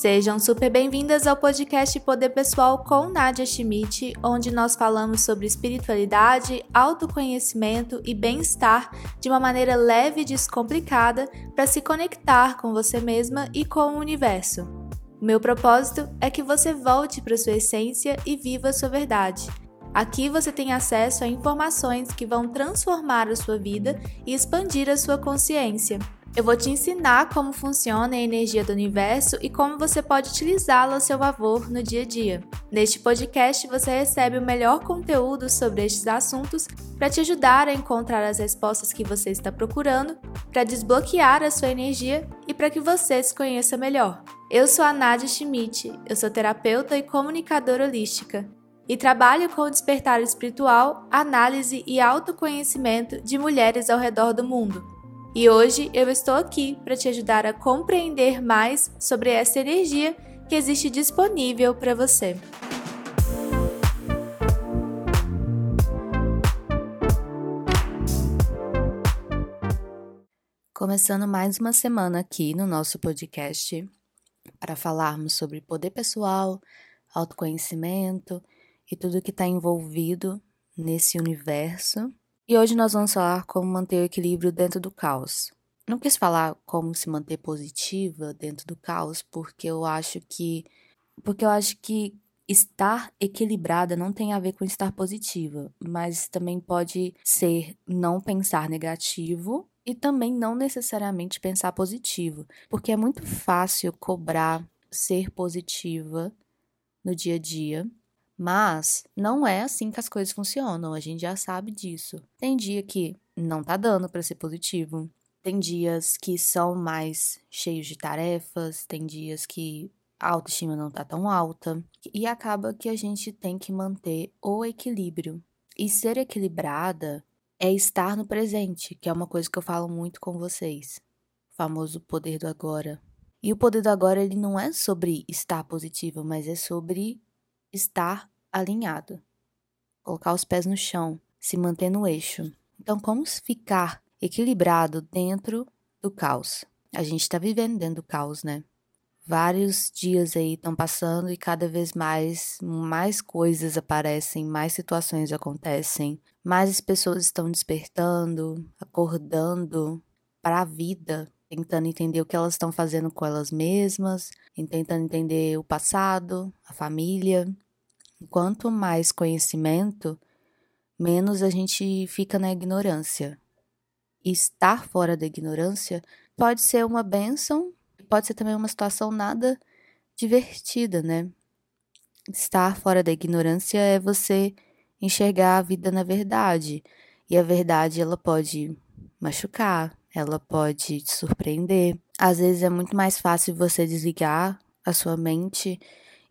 Sejam super bem-vindas ao podcast Poder Pessoal com Nadia Schmidt, onde nós falamos sobre espiritualidade, autoconhecimento e bem-estar de uma maneira leve e descomplicada para se conectar com você mesma e com o universo. O meu propósito é que você volte para sua essência e viva sua verdade. Aqui você tem acesso a informações que vão transformar a sua vida e expandir a sua consciência. Eu vou te ensinar como funciona a energia do universo e como você pode utilizá-la a seu favor no dia a dia. Neste podcast, você recebe o melhor conteúdo sobre estes assuntos para te ajudar a encontrar as respostas que você está procurando, para desbloquear a sua energia e para que você se conheça melhor. Eu sou a Nadia Schmidt, eu sou terapeuta e comunicadora holística e trabalho com o despertar espiritual, análise e autoconhecimento de mulheres ao redor do mundo. E hoje eu estou aqui para te ajudar a compreender mais sobre essa energia que existe disponível para você. Começando mais uma semana aqui no nosso podcast para falarmos sobre poder pessoal, autoconhecimento e tudo que está envolvido nesse universo e hoje nós vamos falar como manter o equilíbrio dentro do caos. Não quis falar como se manter positiva dentro do caos, porque eu acho que porque eu acho que estar equilibrada não tem a ver com estar positiva, mas também pode ser não pensar negativo e também não necessariamente pensar positivo, porque é muito fácil cobrar ser positiva no dia a dia mas não é assim que as coisas funcionam, a gente já sabe disso. Tem dia que não tá dando para ser positivo, tem dias que são mais cheios de tarefas, tem dias que a autoestima não tá tão alta e acaba que a gente tem que manter o equilíbrio. E ser equilibrada é estar no presente, que é uma coisa que eu falo muito com vocês. O famoso poder do agora. E o poder do agora ele não é sobre estar positivo, mas é sobre estar alinhado, colocar os pés no chão, se manter no eixo. Então, como ficar equilibrado dentro do caos? A gente está vivendo dentro do caos, né? Vários dias aí estão passando e cada vez mais, mais coisas aparecem, mais situações acontecem, mais as pessoas estão despertando, acordando para a vida, tentando entender o que elas estão fazendo com elas mesmas, tentando entender o passado, a família. Quanto mais conhecimento, menos a gente fica na ignorância. E estar fora da ignorância pode ser uma benção, pode ser também uma situação nada divertida, né? Estar fora da ignorância é você enxergar a vida na verdade. E a verdade ela pode machucar, ela pode te surpreender. Às vezes é muito mais fácil você desligar a sua mente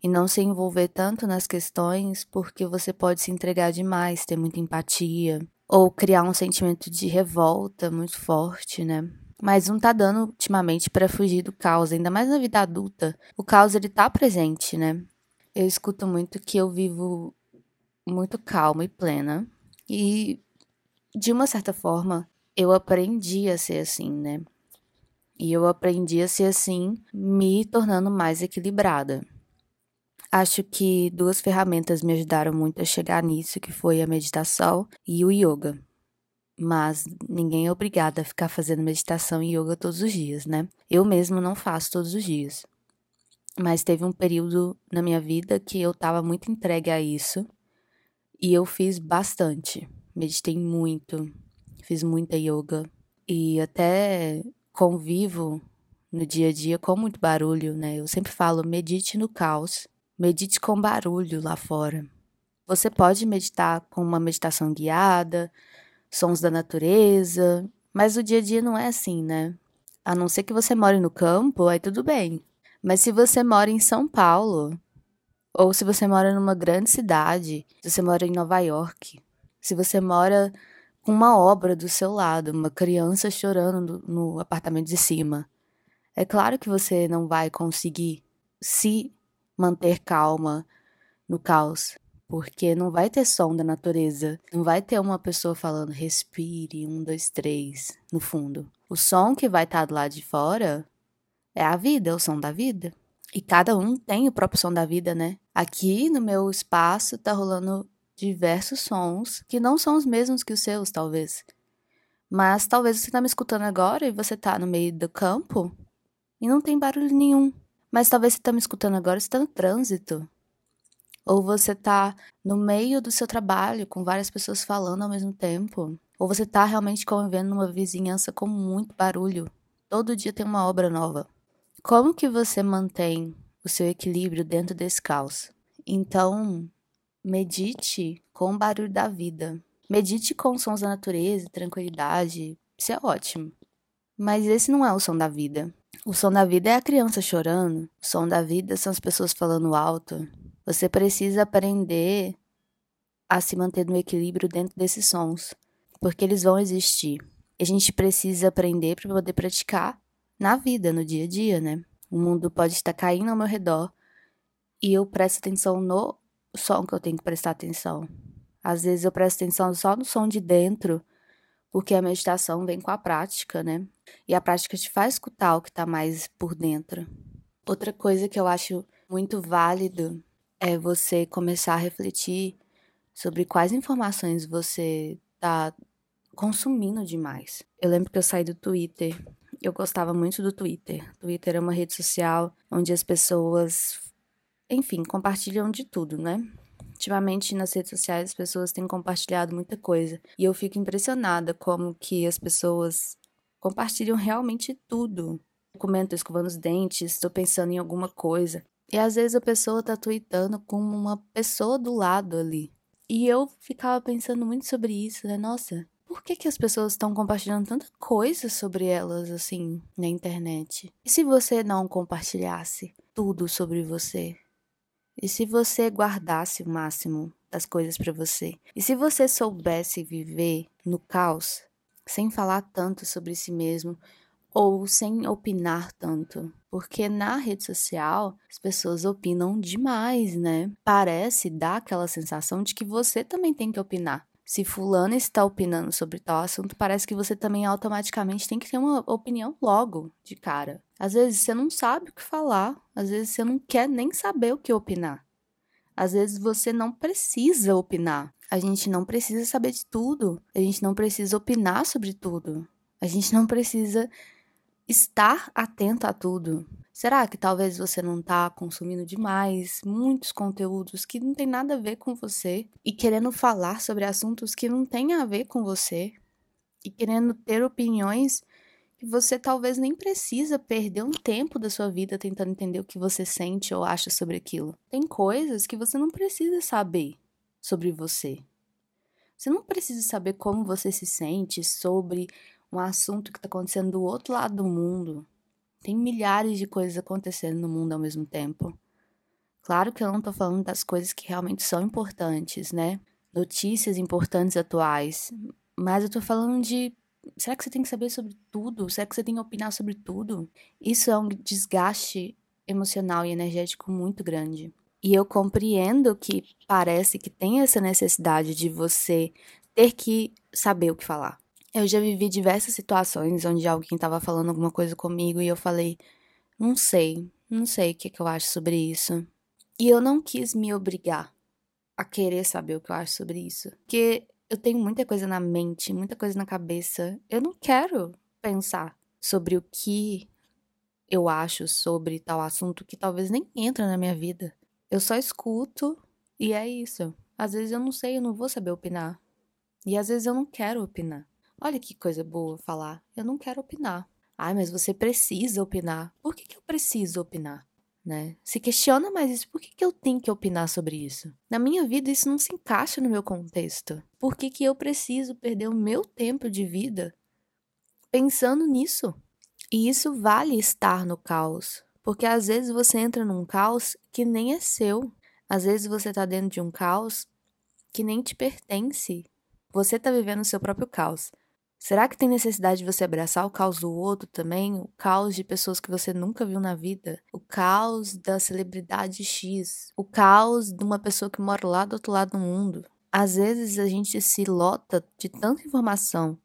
e não se envolver tanto nas questões porque você pode se entregar demais, ter muita empatia ou criar um sentimento de revolta muito forte, né? Mas não tá dando ultimamente para fugir do caos, ainda mais na vida adulta. O caos ele tá presente, né? Eu escuto muito que eu vivo muito calma e plena e de uma certa forma eu aprendi a ser assim, né? E eu aprendi a ser assim, me tornando mais equilibrada. Acho que duas ferramentas me ajudaram muito a chegar nisso, que foi a meditação e o yoga. Mas ninguém é obrigado a ficar fazendo meditação e yoga todos os dias, né? Eu mesmo não faço todos os dias. Mas teve um período na minha vida que eu estava muito entregue a isso e eu fiz bastante. Meditei muito, fiz muita yoga e até convivo no dia a dia com muito barulho, né? Eu sempre falo, medite no caos, medite com barulho lá fora. Você pode meditar com uma meditação guiada, sons da natureza, mas o dia a dia não é assim, né? A não ser que você more no campo, aí tudo bem. Mas se você mora em São Paulo, ou se você mora numa grande cidade, se você mora em Nova York, se você mora com uma obra do seu lado, uma criança chorando no, no apartamento de cima. É claro que você não vai conseguir se manter calma no caos, porque não vai ter som da natureza, não vai ter uma pessoa falando respire, um, dois, três, no fundo. O som que vai estar tá do lado de fora é a vida, é o som da vida. E cada um tem o próprio som da vida, né? Aqui no meu espaço tá rolando diversos sons que não são os mesmos que os seus, talvez. Mas talvez você tá me escutando agora e você tá no meio do campo e não tem barulho nenhum. Mas talvez você tá me escutando agora você tá no trânsito. Ou você tá no meio do seu trabalho com várias pessoas falando ao mesmo tempo. Ou você tá realmente convivendo numa vizinhança com muito barulho. Todo dia tem uma obra nova. Como que você mantém o seu equilíbrio dentro desse caos? Então, medite com o barulho da vida. Medite com sons da natureza, tranquilidade. Isso é ótimo. Mas esse não é o som da vida. O som da vida é a criança chorando. O som da vida são as pessoas falando alto. Você precisa aprender a se manter no equilíbrio dentro desses sons, porque eles vão existir. E a gente precisa aprender para poder praticar na vida, no dia a dia, né? O mundo pode estar caindo ao meu redor e eu presto atenção no som que eu tenho que prestar atenção. Às vezes eu presto atenção só no som de dentro, porque a meditação vem com a prática, né? E a prática te faz escutar o que está mais por dentro. Outra coisa que eu acho muito válido é você começar a refletir sobre quais informações você está consumindo demais. Eu lembro que eu saí do Twitter. Eu gostava muito do Twitter. Twitter é uma rede social onde as pessoas, enfim, compartilham de tudo, né? Ultimamente nas redes sociais as pessoas têm compartilhado muita coisa e eu fico impressionada como que as pessoas compartilham realmente tudo. Eu comento escovando os dentes, estou pensando em alguma coisa. E às vezes a pessoa tá tweetando com uma pessoa do lado ali. E eu ficava pensando muito sobre isso, né? Nossa, por que, que as pessoas estão compartilhando tanta coisa sobre elas assim na internet? E se você não compartilhasse tudo sobre você? E se você guardasse o máximo das coisas para você? E se você soubesse viver no caos, sem falar tanto sobre si mesmo ou sem opinar tanto? Porque na rede social as pessoas opinam demais, né? Parece dar aquela sensação de que você também tem que opinar se fulano está opinando sobre tal assunto, parece que você também automaticamente tem que ter uma opinião logo, de cara. Às vezes você não sabe o que falar, às vezes você não quer nem saber o que opinar. Às vezes você não precisa opinar. A gente não precisa saber de tudo. A gente não precisa opinar sobre tudo. A gente não precisa estar atento a tudo. Será que talvez você não está consumindo demais muitos conteúdos que não tem nada a ver com você e querendo falar sobre assuntos que não têm a ver com você e querendo ter opiniões que você talvez nem precisa perder um tempo da sua vida tentando entender o que você sente ou acha sobre aquilo. Tem coisas que você não precisa saber sobre você. Você não precisa saber como você se sente sobre um assunto que está acontecendo do outro lado do mundo. Tem milhares de coisas acontecendo no mundo ao mesmo tempo. Claro que eu não tô falando das coisas que realmente são importantes, né? Notícias importantes atuais. Mas eu tô falando de. Será que você tem que saber sobre tudo? Será que você tem que opinar sobre tudo? Isso é um desgaste emocional e energético muito grande. E eu compreendo que parece que tem essa necessidade de você ter que saber o que falar. Eu já vivi diversas situações onde alguém estava falando alguma coisa comigo e eu falei, não sei, não sei o que, que eu acho sobre isso. E eu não quis me obrigar a querer saber o que eu acho sobre isso. Porque eu tenho muita coisa na mente, muita coisa na cabeça. Eu não quero pensar sobre o que eu acho sobre tal assunto que talvez nem entra na minha vida. Eu só escuto e é isso. Às vezes eu não sei, eu não vou saber opinar. E às vezes eu não quero opinar. Olha que coisa boa falar. Eu não quero opinar. Ai, mas você precisa opinar. Por que, que eu preciso opinar? Né? Se questiona mais isso. Por que, que eu tenho que opinar sobre isso? Na minha vida, isso não se encaixa no meu contexto. Por que, que eu preciso perder o meu tempo de vida pensando nisso? E isso vale estar no caos. Porque às vezes você entra num caos que nem é seu. Às vezes você tá dentro de um caos que nem te pertence. Você tá vivendo o seu próprio caos. Será que tem necessidade de você abraçar o caos do outro também? O caos de pessoas que você nunca viu na vida? O caos da celebridade X? O caos de uma pessoa que mora lá do outro lado do mundo? Às vezes a gente se lota de tanta informação,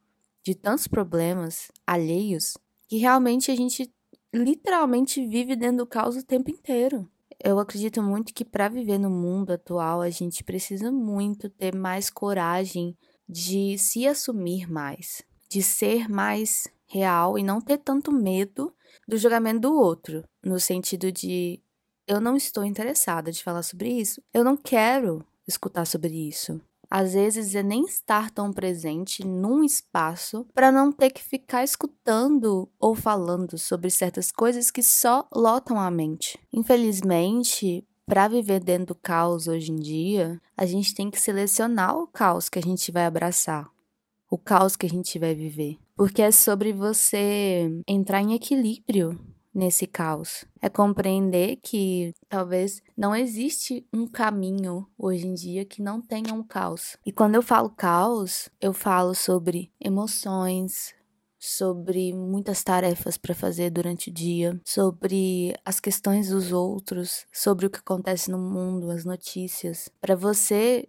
de tantos problemas alheios, que realmente a gente literalmente vive dentro do caos o tempo inteiro. Eu acredito muito que para viver no mundo atual, a gente precisa muito ter mais coragem de se assumir mais, de ser mais real e não ter tanto medo do julgamento do outro, no sentido de eu não estou interessada de falar sobre isso, eu não quero escutar sobre isso. Às vezes é nem estar tão presente num espaço para não ter que ficar escutando ou falando sobre certas coisas que só lotam a mente. Infelizmente, para viver dentro do caos hoje em dia, a gente tem que selecionar o caos que a gente vai abraçar, o caos que a gente vai viver. Porque é sobre você entrar em equilíbrio nesse caos. É compreender que talvez não existe um caminho hoje em dia que não tenha um caos. E quando eu falo caos, eu falo sobre emoções, sobre muitas tarefas para fazer durante o dia, sobre as questões dos outros, sobre o que acontece no mundo, as notícias. Para você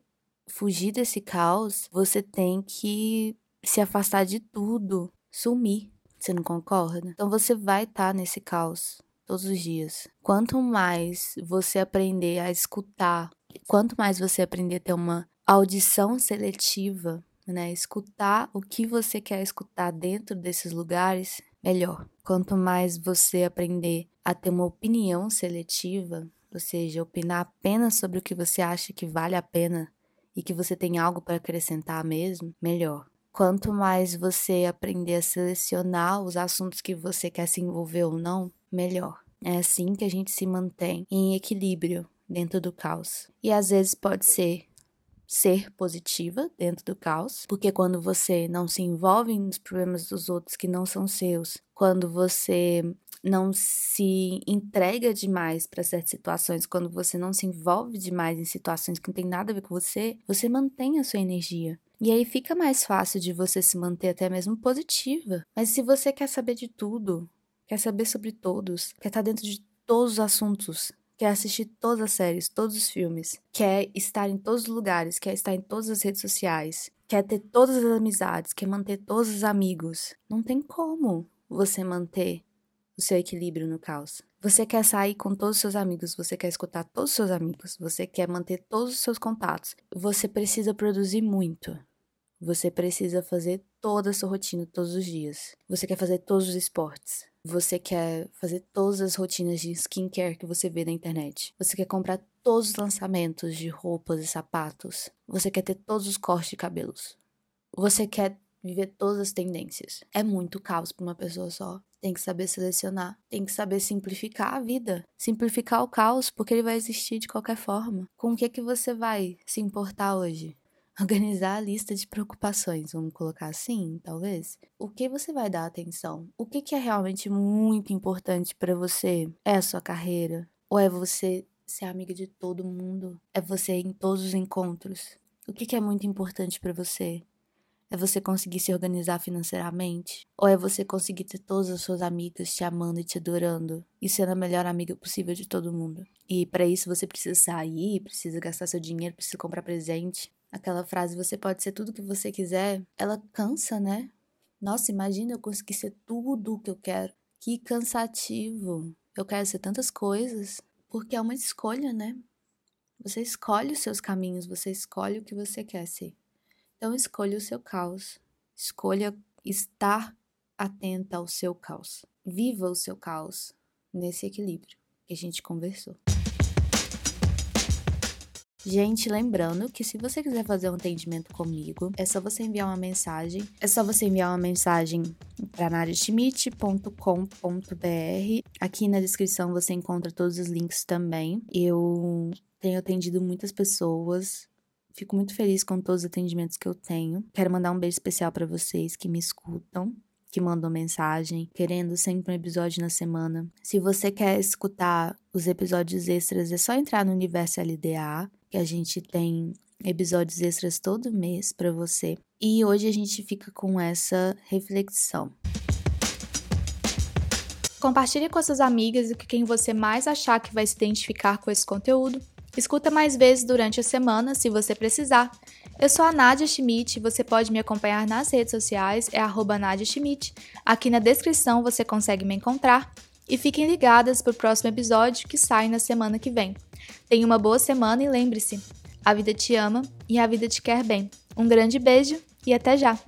fugir desse caos, você tem que se afastar de tudo, sumir. Você não concorda? Então você vai estar tá nesse caos todos os dias. Quanto mais você aprender a escutar, quanto mais você aprender a ter uma audição seletiva, né, escutar o que você quer escutar dentro desses lugares, melhor. Quanto mais você aprender a ter uma opinião seletiva, ou seja, opinar apenas sobre o que você acha que vale a pena e que você tem algo para acrescentar mesmo, melhor. Quanto mais você aprender a selecionar os assuntos que você quer se envolver ou não, melhor. É assim que a gente se mantém em equilíbrio dentro do caos. E às vezes pode ser ser positiva dentro do caos, porque quando você não se envolve nos problemas dos outros que não são seus, quando você não se entrega demais para certas situações, quando você não se envolve demais em situações que não tem nada a ver com você, você mantém a sua energia. E aí fica mais fácil de você se manter até mesmo positiva. Mas se você quer saber de tudo, quer saber sobre todos, quer estar dentro de todos os assuntos, quer assistir todas as séries, todos os filmes, quer estar em todos os lugares, quer estar em todas as redes sociais, quer ter todas as amizades, quer manter todos os amigos, não tem como você manter o seu equilíbrio no caos. Você quer sair com todos os seus amigos, você quer escutar todos os seus amigos, você quer manter todos os seus contatos. Você precisa produzir muito. Você precisa fazer toda a sua rotina todos os dias. Você quer fazer todos os esportes. Você quer fazer todas as rotinas de skincare que você vê na internet. Você quer comprar todos os lançamentos de roupas e sapatos. Você quer ter todos os cortes de cabelos. Você quer viver todas as tendências. É muito caos para uma pessoa só. Tem que saber selecionar, tem que saber simplificar a vida, simplificar o caos, porque ele vai existir de qualquer forma. Com o que que você vai se importar hoje? Organizar a lista de preocupações, vamos colocar assim, talvez. O que você vai dar atenção? O que, que é realmente muito importante para você? É a sua carreira? Ou é você ser amiga de todo mundo? É você ir em todos os encontros? O que, que é muito importante para você? É você conseguir se organizar financeiramente? Ou é você conseguir ter todas as suas amigas te amando e te adorando e sendo a melhor amiga possível de todo mundo? E para isso você precisa sair, precisa gastar seu dinheiro, precisa comprar presente. Aquela frase, você pode ser tudo que você quiser, ela cansa, né? Nossa, imagina eu conseguir ser tudo o que eu quero. Que cansativo. Eu quero ser tantas coisas. Porque é uma escolha, né? Você escolhe os seus caminhos, você escolhe o que você quer ser. Então escolha o seu caos. Escolha estar atenta ao seu caos. Viva o seu caos nesse equilíbrio que a gente conversou. Gente, lembrando que se você quiser fazer um atendimento comigo, é só você enviar uma mensagem. É só você enviar uma mensagem para nadischmidt.com.br. Aqui na descrição você encontra todos os links também. Eu tenho atendido muitas pessoas Fico muito feliz com todos os atendimentos que eu tenho. Quero mandar um beijo especial para vocês que me escutam, que mandam mensagem, querendo sempre um episódio na semana. Se você quer escutar os episódios extras, é só entrar no Universo LDA, que a gente tem episódios extras todo mês para você. E hoje a gente fica com essa reflexão. Compartilhe com suas amigas e com quem você mais achar que vai se identificar com esse conteúdo. Escuta mais vezes durante a semana, se você precisar. Eu sou a Nadia Schmidt, você pode me acompanhar nas redes sociais, é arroba Nadia Schmidt. Aqui na descrição você consegue me encontrar. E fiquem ligadas para o próximo episódio que sai na semana que vem. Tenha uma boa semana e lembre-se: a vida te ama e a vida te quer bem. Um grande beijo e até já!